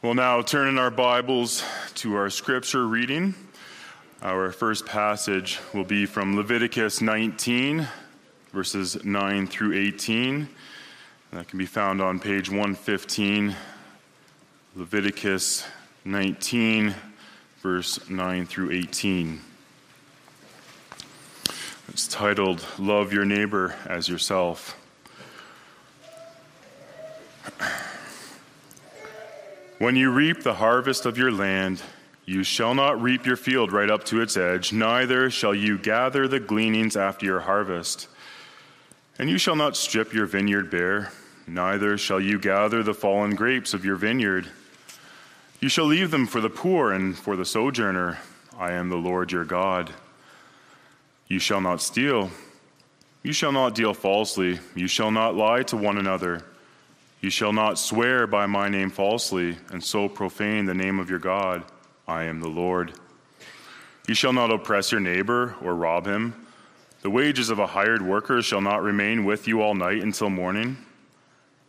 We'll now turn in our Bibles to our scripture reading. Our first passage will be from Leviticus 19, verses 9 through 18. That can be found on page 115, Leviticus 19, verse 9 through 18. It's titled, Love Your Neighbor as Yourself. When you reap the harvest of your land, you shall not reap your field right up to its edge, neither shall you gather the gleanings after your harvest. And you shall not strip your vineyard bare, neither shall you gather the fallen grapes of your vineyard. You shall leave them for the poor and for the sojourner. I am the Lord your God. You shall not steal. You shall not deal falsely. You shall not lie to one another. You shall not swear by my name falsely, and so profane the name of your God. I am the Lord. You shall not oppress your neighbor or rob him. The wages of a hired worker shall not remain with you all night until morning.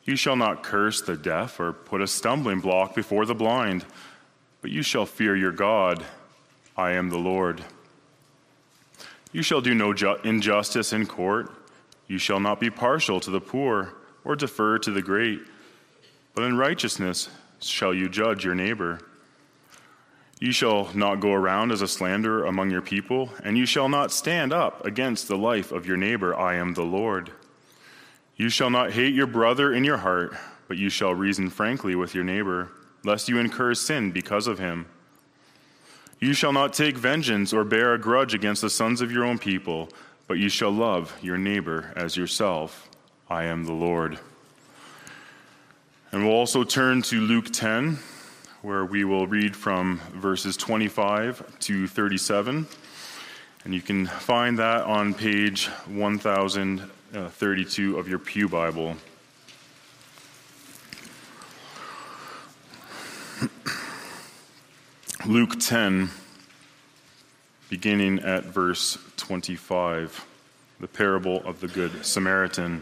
You shall not curse the deaf or put a stumbling block before the blind, but you shall fear your God. I am the Lord. You shall do no ju- injustice in court. You shall not be partial to the poor or defer to the great, but in righteousness shall you judge your neighbor. You shall not go around as a slanderer among your people, and you shall not stand up against the life of your neighbor. I am the Lord. You shall not hate your brother in your heart, but you shall reason frankly with your neighbor, lest you incur sin because of him. You shall not take vengeance or bear a grudge against the sons of your own people, but you shall love your neighbor as yourself. I am the Lord. And we'll also turn to Luke 10, where we will read from verses 25 to 37. And you can find that on page 1032 of your Pew Bible. Luke 10, beginning at verse 25, the parable of the Good Samaritan.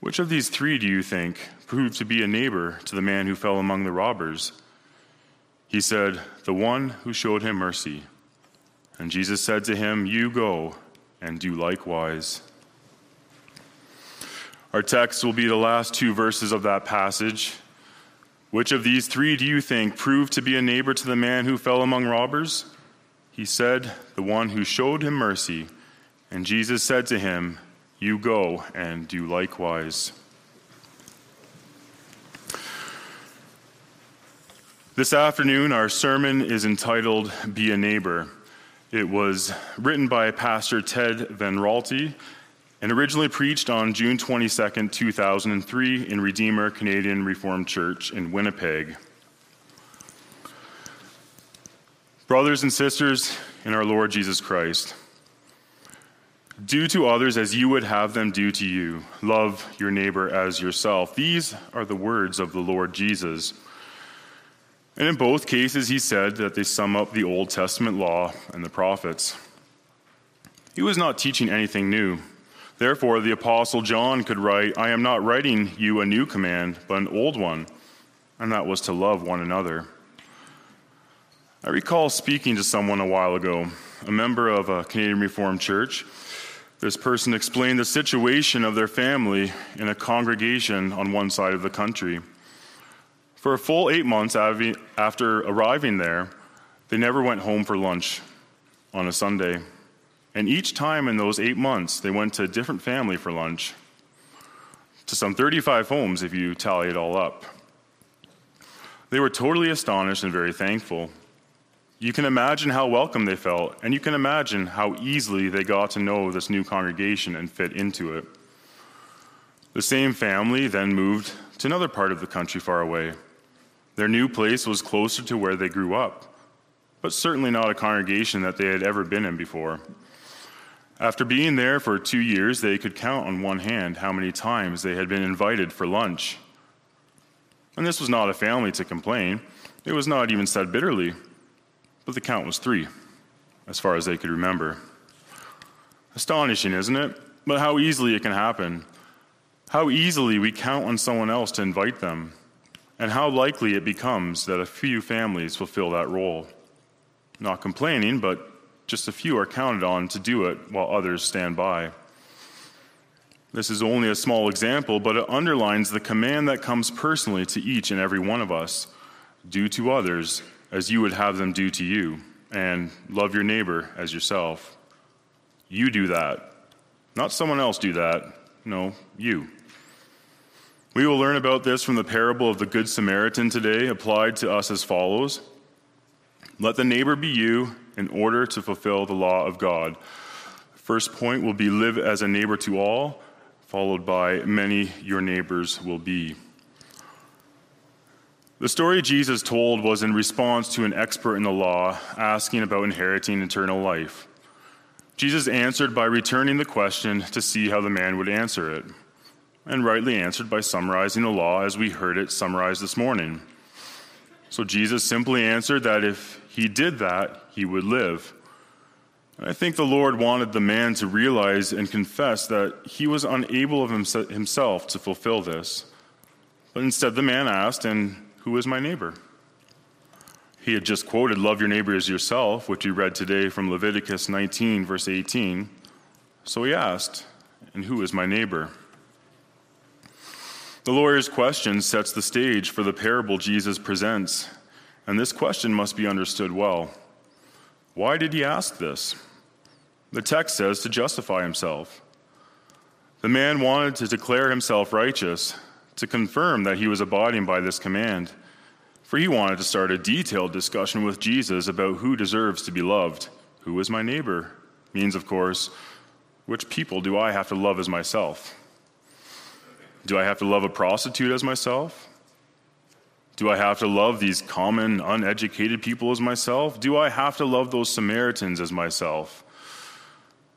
Which of these three do you think proved to be a neighbor to the man who fell among the robbers? He said, The one who showed him mercy. And Jesus said to him, You go and do likewise. Our text will be the last two verses of that passage. Which of these three do you think proved to be a neighbor to the man who fell among robbers? He said, The one who showed him mercy. And Jesus said to him, you go and do likewise. This afternoon, our sermon is entitled Be a Neighbor. It was written by Pastor Ted Van Raalte and originally preached on June 22, 2003, in Redeemer Canadian Reformed Church in Winnipeg. Brothers and sisters in our Lord Jesus Christ, do to others as you would have them do to you. Love your neighbor as yourself. These are the words of the Lord Jesus. And in both cases, he said that they sum up the Old Testament law and the prophets. He was not teaching anything new. Therefore, the Apostle John could write, I am not writing you a new command, but an old one, and that was to love one another. I recall speaking to someone a while ago, a member of a Canadian Reformed church. This person explained the situation of their family in a congregation on one side of the country. For a full eight months after arriving there, they never went home for lunch on a Sunday. And each time in those eight months, they went to a different family for lunch, to some 35 homes if you tally it all up. They were totally astonished and very thankful. You can imagine how welcome they felt, and you can imagine how easily they got to know this new congregation and fit into it. The same family then moved to another part of the country far away. Their new place was closer to where they grew up, but certainly not a congregation that they had ever been in before. After being there for two years, they could count on one hand how many times they had been invited for lunch. And this was not a family to complain. It was not even said bitterly but the count was three, as far as they could remember. Astonishing, isn't it? But how easily it can happen. How easily we count on someone else to invite them, and how likely it becomes that a few families fulfill that role. Not complaining, but just a few are counted on to do it while others stand by. This is only a small example, but it underlines the command that comes personally to each and every one of us do to others as you would have them do to you, and love your neighbor as yourself. You do that. Not someone else do that. No, you. We will learn about this from the parable of the Good Samaritan today, applied to us as follows Let the neighbor be you in order to fulfill the law of God. First point will be live as a neighbor to all, followed by many your neighbors will be. The story Jesus told was in response to an expert in the law asking about inheriting eternal life. Jesus answered by returning the question to see how the man would answer it, and rightly answered by summarizing the law as we heard it summarized this morning. So Jesus simply answered that if he did that, he would live. I think the Lord wanted the man to realize and confess that he was unable of himself to fulfill this. But instead, the man asked, and who is my neighbor? He had just quoted, Love your neighbor as yourself, which we read today from Leviticus 19, verse 18. So he asked, And who is my neighbor? The lawyer's question sets the stage for the parable Jesus presents, and this question must be understood well. Why did he ask this? The text says to justify himself. The man wanted to declare himself righteous, to confirm that he was abiding by this command. For he wanted to start a detailed discussion with Jesus about who deserves to be loved. Who is my neighbor? Means, of course, which people do I have to love as myself? Do I have to love a prostitute as myself? Do I have to love these common, uneducated people as myself? Do I have to love those Samaritans as myself?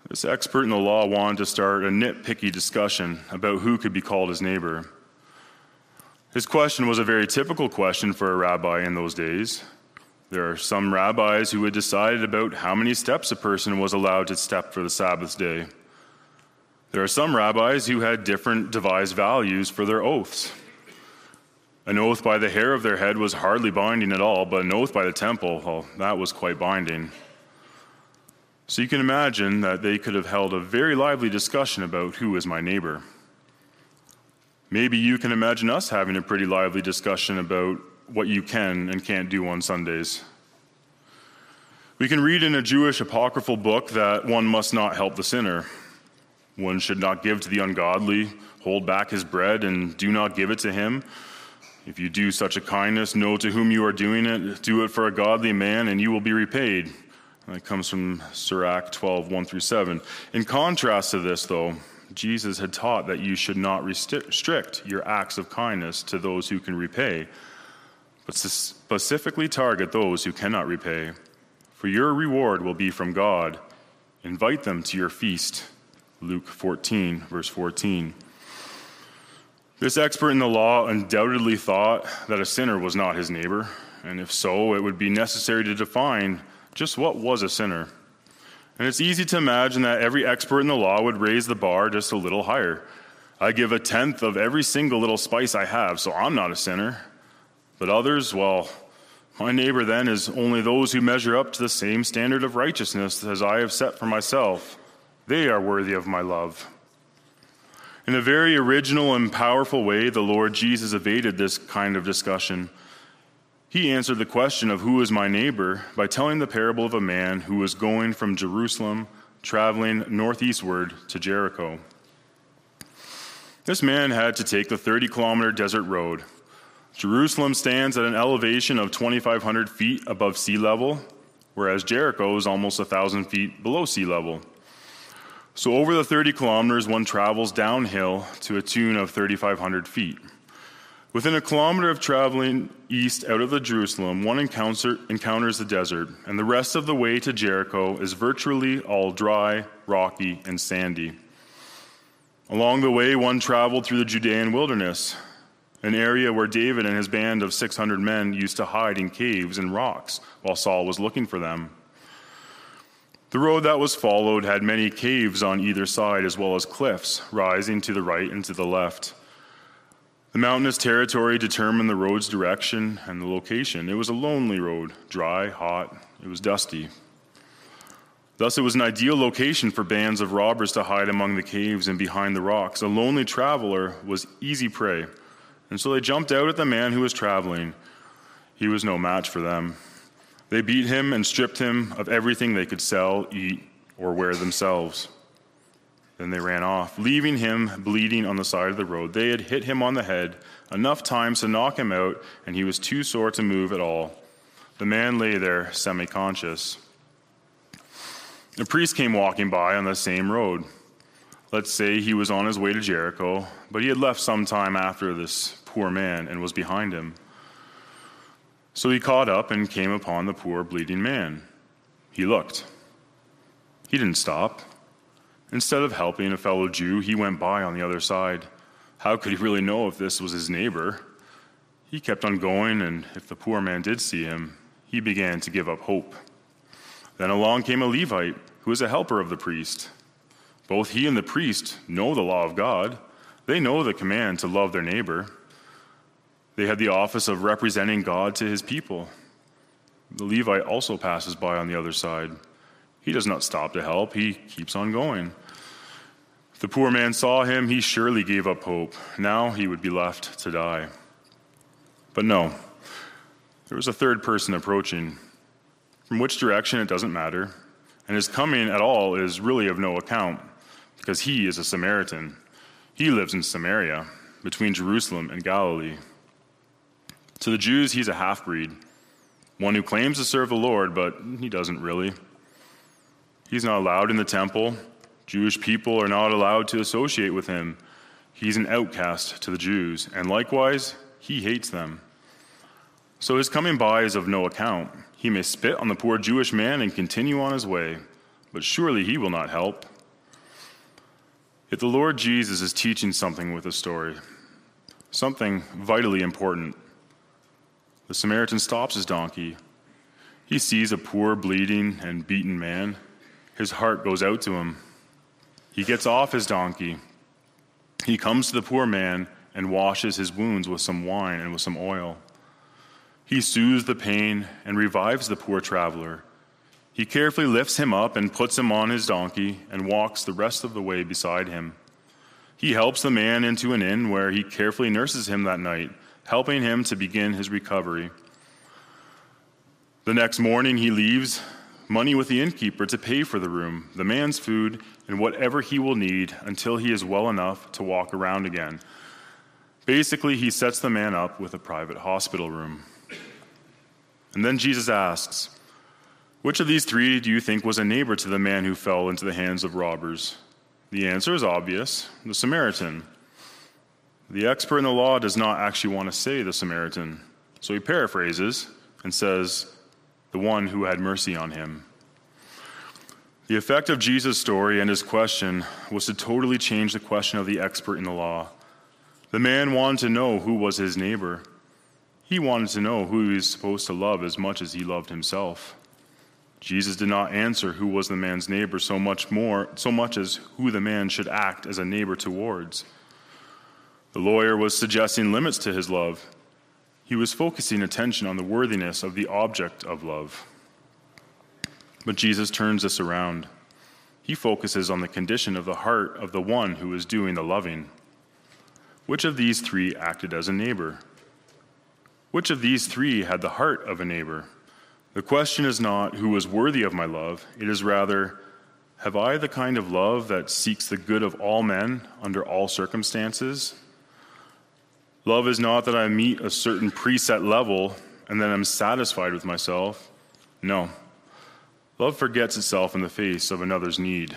This expert in the law wanted to start a nitpicky discussion about who could be called his neighbor. His question was a very typical question for a rabbi in those days. There are some rabbis who had decided about how many steps a person was allowed to step for the Sabbath day. There are some rabbis who had different devised values for their oaths. An oath by the hair of their head was hardly binding at all, but an oath by the temple, well, that was quite binding. So you can imagine that they could have held a very lively discussion about who is my neighbor. Maybe you can imagine us having a pretty lively discussion about what you can and can't do on Sundays. We can read in a Jewish apocryphal book that one must not help the sinner. One should not give to the ungodly, hold back his bread, and do not give it to him. If you do such a kindness, know to whom you are doing it. Do it for a godly man, and you will be repaid. That comes from Sirach 12, 1 through 7. In contrast to this, though, Jesus had taught that you should not restrict your acts of kindness to those who can repay, but specifically target those who cannot repay. For your reward will be from God. Invite them to your feast. Luke 14, verse 14. This expert in the law undoubtedly thought that a sinner was not his neighbor, and if so, it would be necessary to define just what was a sinner. And it's easy to imagine that every expert in the law would raise the bar just a little higher. I give a tenth of every single little spice I have, so I'm not a sinner. But others, well, my neighbor then is only those who measure up to the same standard of righteousness as I have set for myself. They are worthy of my love. In a very original and powerful way, the Lord Jesus evaded this kind of discussion. He answered the question of who is my neighbor by telling the parable of a man who was going from Jerusalem, traveling northeastward to Jericho. This man had to take the 30 kilometer desert road. Jerusalem stands at an elevation of 2,500 feet above sea level, whereas Jericho is almost 1,000 feet below sea level. So, over the 30 kilometers, one travels downhill to a tune of 3,500 feet. Within a kilometer of traveling east out of the Jerusalem, one encounter, encounters the desert, and the rest of the way to Jericho is virtually all dry, rocky, and sandy. Along the way, one traveled through the Judean wilderness, an area where David and his band of 600 men used to hide in caves and rocks while Saul was looking for them. The road that was followed had many caves on either side, as well as cliffs rising to the right and to the left. The mountainous territory determined the road's direction and the location. It was a lonely road, dry, hot, it was dusty. Thus, it was an ideal location for bands of robbers to hide among the caves and behind the rocks. A lonely traveler was easy prey, and so they jumped out at the man who was traveling. He was no match for them. They beat him and stripped him of everything they could sell, eat, or wear themselves. Then they ran off, leaving him bleeding on the side of the road. They had hit him on the head enough times to knock him out, and he was too sore to move at all. The man lay there semi conscious. A priest came walking by on the same road. Let's say he was on his way to Jericho, but he had left some time after this poor man and was behind him. So he caught up and came upon the poor bleeding man. He looked. He didn't stop. Instead of helping a fellow Jew, he went by on the other side. How could he really know if this was his neighbor? He kept on going, and if the poor man did see him, he began to give up hope. Then along came a Levite who was a helper of the priest. Both he and the priest know the law of God, they know the command to love their neighbor. They had the office of representing God to his people. The Levite also passes by on the other side. He does not stop to help, he keeps on going. The poor man saw him, he surely gave up hope. Now he would be left to die. But no, there was a third person approaching. From which direction, it doesn't matter. And his coming at all is really of no account, because he is a Samaritan. He lives in Samaria, between Jerusalem and Galilee. To the Jews, he's a half breed, one who claims to serve the Lord, but he doesn't really. He's not allowed in the temple. Jewish people are not allowed to associate with him. He's an outcast to the Jews, and likewise, he hates them. So his coming by is of no account. He may spit on the poor Jewish man and continue on his way, but surely he will not help. Yet the Lord Jesus is teaching something with this story, something vitally important. The Samaritan stops his donkey. He sees a poor, bleeding, and beaten man. His heart goes out to him. He gets off his donkey. He comes to the poor man and washes his wounds with some wine and with some oil. He soothes the pain and revives the poor traveler. He carefully lifts him up and puts him on his donkey and walks the rest of the way beside him. He helps the man into an inn where he carefully nurses him that night helping him to begin his recovery. The next morning, he leaves money with the innkeeper to pay for the room, the man's food, and whatever he will need until he is well enough to walk around again. Basically, he sets the man up with a private hospital room. And then Jesus asks, Which of these three do you think was a neighbor to the man who fell into the hands of robbers? The answer is obvious the Samaritan. The expert in the law does not actually want to say the Samaritan, so he paraphrases and says, the one who had mercy on him. The effect of Jesus' story and his question was to totally change the question of the expert in the law. The man wanted to know who was his neighbor. He wanted to know who he was supposed to love as much as he loved himself. Jesus did not answer who was the man's neighbor so much more so much as who the man should act as a neighbor towards. The lawyer was suggesting limits to his love. He was focusing attention on the worthiness of the object of love. But Jesus turns this around. He focuses on the condition of the heart of the one who is doing the loving. Which of these three acted as a neighbor? Which of these three had the heart of a neighbor? The question is not who was worthy of my love, it is rather, have I the kind of love that seeks the good of all men under all circumstances? Love is not that I meet a certain preset level and then I'm satisfied with myself. No. Love forgets itself in the face of another's need.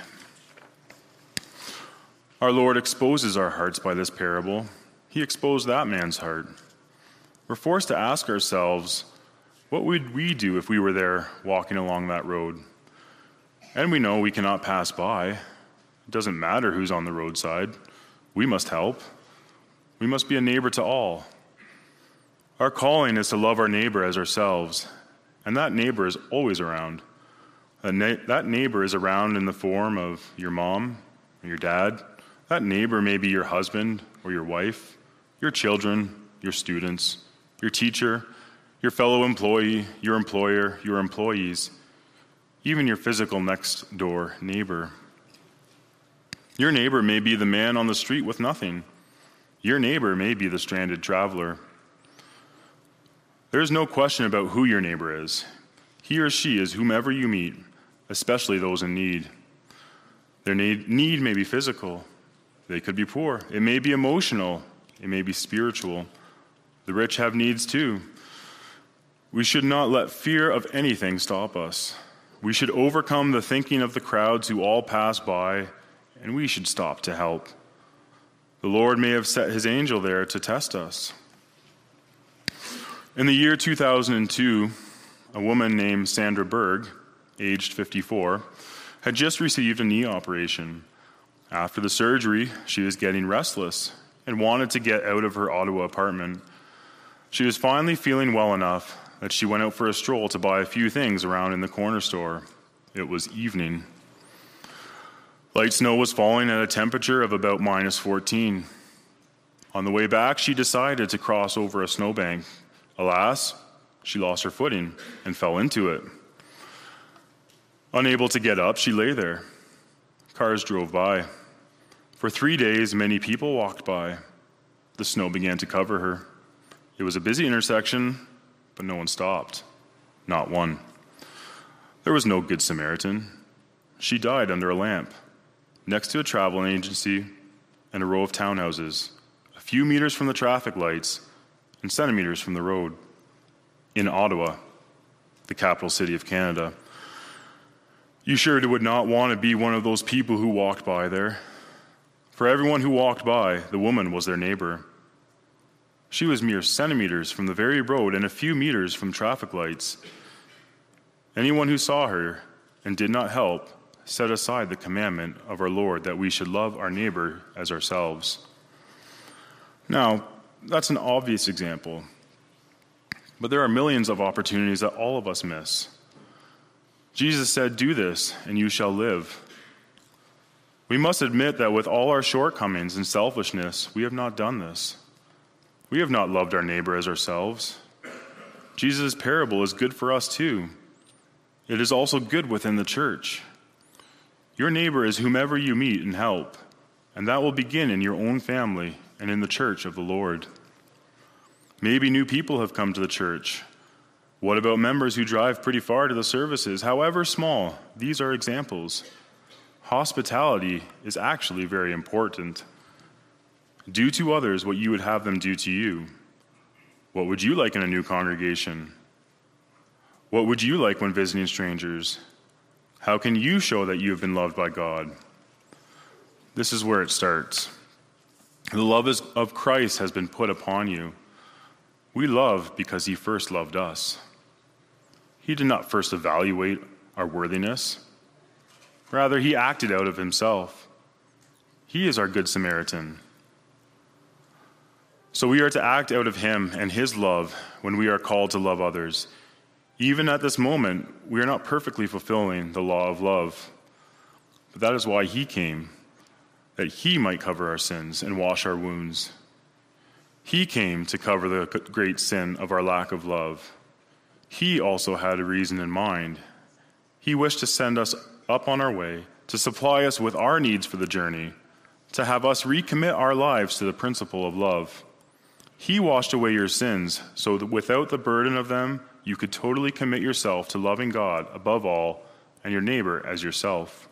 Our Lord exposes our hearts by this parable. He exposed that man's heart. We're forced to ask ourselves, what would we do if we were there walking along that road? And we know we cannot pass by. It doesn't matter who's on the roadside. We must help. We must be a neighbor to all. Our calling is to love our neighbor as ourselves, and that neighbor is always around. That neighbor is around in the form of your mom or your dad. That neighbor may be your husband or your wife, your children, your students, your teacher, your fellow employee, your employer, your employees, even your physical next door neighbor. Your neighbor may be the man on the street with nothing. Your neighbor may be the stranded traveler. There is no question about who your neighbor is. He or she is whomever you meet, especially those in need. Their need, may be physical, they could be poor, it may be emotional, it may be spiritual. The rich have needs too. We should not let fear of anything stop us. We should overcome the thinking of the crowds who all pass by, and we should stop to help. The Lord may have set his angel there to test us. In the year 2002, a woman named Sandra Berg, aged 54, had just received a knee operation. After the surgery, she was getting restless and wanted to get out of her Ottawa apartment. She was finally feeling well enough that she went out for a stroll to buy a few things around in the corner store. It was evening. Light snow was falling at a temperature of about minus 14. On the way back, she decided to cross over a snowbank. Alas, she lost her footing and fell into it. Unable to get up, she lay there. Cars drove by. For three days, many people walked by. The snow began to cover her. It was a busy intersection, but no one stopped. Not one. There was no Good Samaritan. She died under a lamp, next to a travel agency and a row of townhouses, a few meters from the traffic lights and centimeters from the road, in Ottawa, the capital city of Canada. You sure would not want to be one of those people who walked by there. For everyone who walked by, the woman was their neighbor. She was mere centimeters from the very road and a few meters from traffic lights. Anyone who saw her and did not help set aside the commandment of our Lord that we should love our neighbor as ourselves. Now, that's an obvious example, but there are millions of opportunities that all of us miss. Jesus said, Do this, and you shall live. We must admit that with all our shortcomings and selfishness, we have not done this. We have not loved our neighbor as ourselves. Jesus' parable is good for us too. It is also good within the church. Your neighbor is whomever you meet and help, and that will begin in your own family and in the church of the Lord. Maybe new people have come to the church. What about members who drive pretty far to the services, however small? These are examples. Hospitality is actually very important. Do to others what you would have them do to you. What would you like in a new congregation? What would you like when visiting strangers? How can you show that you have been loved by God? This is where it starts. The love of Christ has been put upon you. We love because he first loved us. He did not first evaluate our worthiness, rather, he acted out of himself. He is our Good Samaritan. So we are to act out of Him and His love when we are called to love others. Even at this moment, we are not perfectly fulfilling the law of love. But that is why He came, that He might cover our sins and wash our wounds. He came to cover the great sin of our lack of love. He also had a reason in mind. He wished to send us up on our way, to supply us with our needs for the journey, to have us recommit our lives to the principle of love. He washed away your sins so that without the burden of them, you could totally commit yourself to loving God above all and your neighbor as yourself.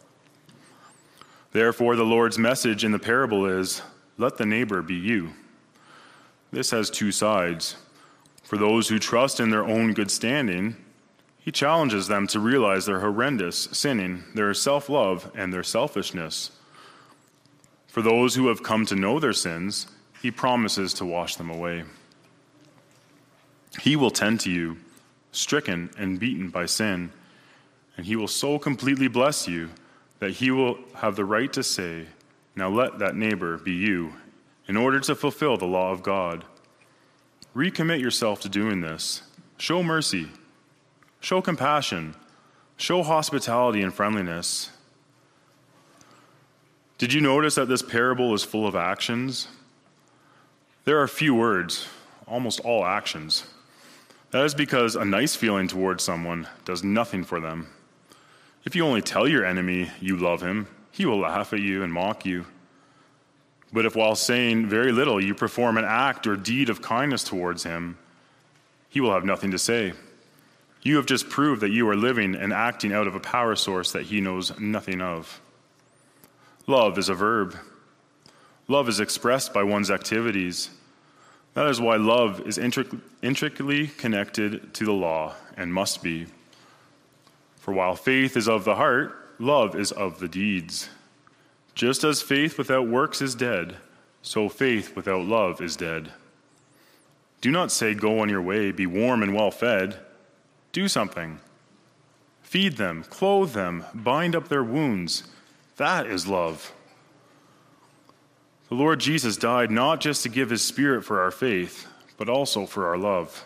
Therefore, the Lord's message in the parable is let the neighbor be you. This has two sides. For those who trust in their own good standing, he challenges them to realize their horrendous sinning, their self love, and their selfishness. For those who have come to know their sins, he promises to wash them away. He will tend to you, stricken and beaten by sin, and he will so completely bless you that he will have the right to say, Now let that neighbor be you, in order to fulfill the law of God. Recommit yourself to doing this. Show mercy, show compassion, show hospitality and friendliness. Did you notice that this parable is full of actions? There are few words, almost all actions. That is because a nice feeling towards someone does nothing for them. If you only tell your enemy you love him, he will laugh at you and mock you. But if while saying very little you perform an act or deed of kindness towards him, he will have nothing to say. You have just proved that you are living and acting out of a power source that he knows nothing of. Love is a verb. Love is expressed by one's activities. That is why love is intricately connected to the law and must be. For while faith is of the heart, love is of the deeds. Just as faith without works is dead, so faith without love is dead. Do not say, Go on your way, be warm and well fed. Do something. Feed them, clothe them, bind up their wounds. That is love. The Lord Jesus died not just to give his spirit for our faith, but also for our love.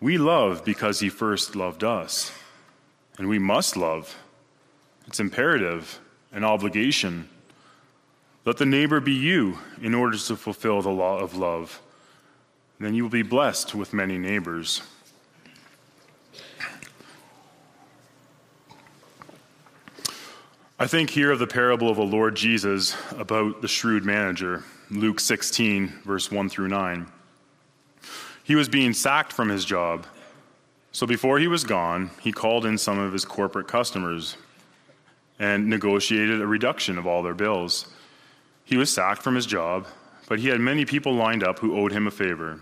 We love because he first loved us, and we must love. It's imperative, an obligation. Let the neighbor be you in order to fulfill the law of love. Then you will be blessed with many neighbors. I think here of the parable of the Lord Jesus about the shrewd manager, Luke 16, verse 1 through 9. He was being sacked from his job. So before he was gone, he called in some of his corporate customers and negotiated a reduction of all their bills. He was sacked from his job, but he had many people lined up who owed him a favor.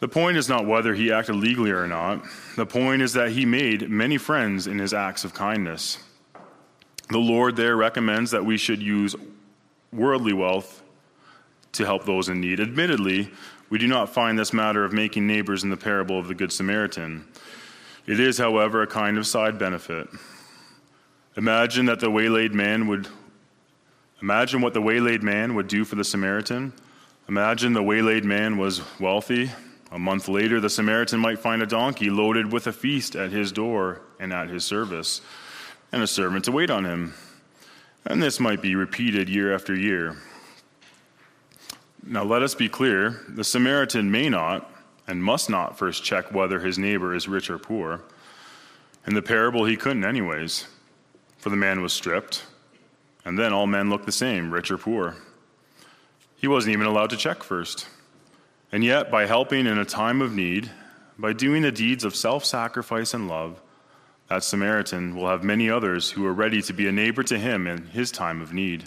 The point is not whether he acted legally or not. The point is that he made many friends in his acts of kindness. The Lord there recommends that we should use worldly wealth to help those in need. Admittedly, we do not find this matter of making neighbors in the parable of the Good Samaritan. It is, however, a kind of side benefit. Imagine that the waylaid man would imagine what the waylaid man would do for the Samaritan. Imagine the waylaid man was wealthy. A month later, the Samaritan might find a donkey loaded with a feast at his door and at his service and a servant to wait on him. And this might be repeated year after year. Now, let us be clear the Samaritan may not and must not first check whether his neighbor is rich or poor. In the parable, he couldn't, anyways, for the man was stripped, and then all men looked the same, rich or poor. He wasn't even allowed to check first. And yet, by helping in a time of need, by doing the deeds of self sacrifice and love, that Samaritan will have many others who are ready to be a neighbor to him in his time of need.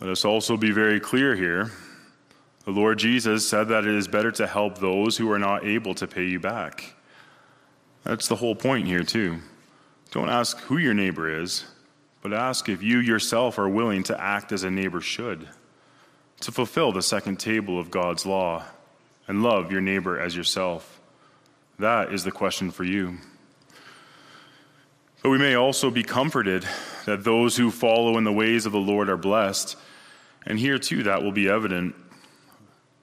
Let us also be very clear here. The Lord Jesus said that it is better to help those who are not able to pay you back. That's the whole point here, too. Don't ask who your neighbor is, but ask if you yourself are willing to act as a neighbor should, to fulfill the second table of God's law, and love your neighbor as yourself. That is the question for you. But we may also be comforted that those who follow in the ways of the Lord are blessed. And here too, that will be evident.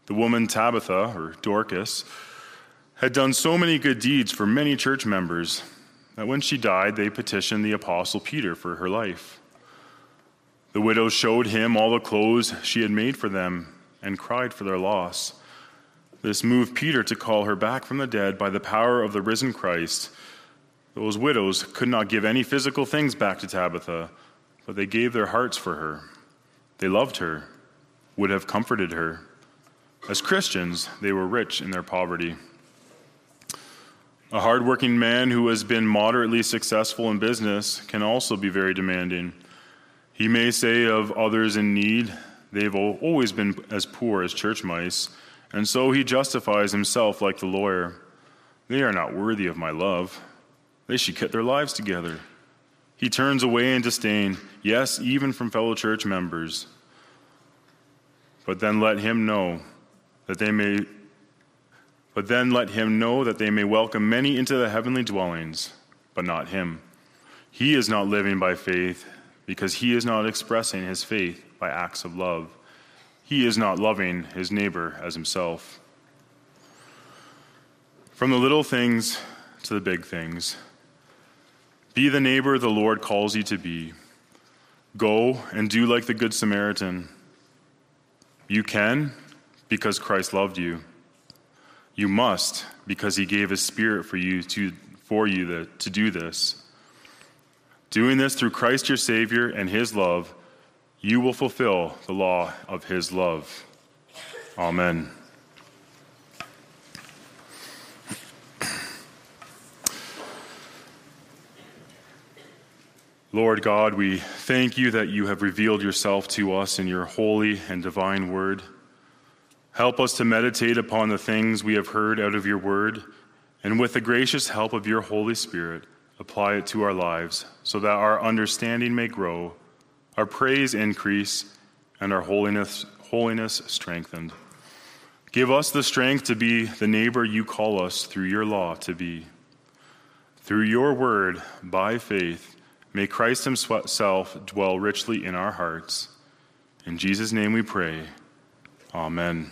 The woman Tabitha, or Dorcas, had done so many good deeds for many church members that when she died, they petitioned the Apostle Peter for her life. The widow showed him all the clothes she had made for them and cried for their loss. This moved Peter to call her back from the dead by the power of the risen Christ. Those widows could not give any physical things back to Tabitha, but they gave their hearts for her. They loved her, would have comforted her. As Christians, they were rich in their poverty. A hardworking man who has been moderately successful in business can also be very demanding. He may say of others in need, they've always been as poor as church mice, and so he justifies himself like the lawyer. They are not worthy of my love. They should get their lives together. He turns away in disdain, yes, even from fellow church members. But then let him know that they may but then let him know that they may welcome many into the heavenly dwellings, but not him. He is not living by faith because he is not expressing his faith by acts of love. He is not loving his neighbor as himself. From the little things to the big things, be the neighbor the Lord calls you to be. Go and do like the Good Samaritan. You can because Christ loved you. You must, because he gave his spirit for you to, for you to, to do this. Doing this through Christ your Savior and his love, you will fulfill the law of his love. Amen. Lord God, we thank you that you have revealed yourself to us in your holy and divine word. Help us to meditate upon the things we have heard out of your word, and with the gracious help of your Holy Spirit, apply it to our lives so that our understanding may grow, our praise increase, and our holiness, holiness strengthened. Give us the strength to be the neighbor you call us through your law to be. Through your word, by faith, may Christ himself dwell richly in our hearts. In Jesus' name we pray. Amen.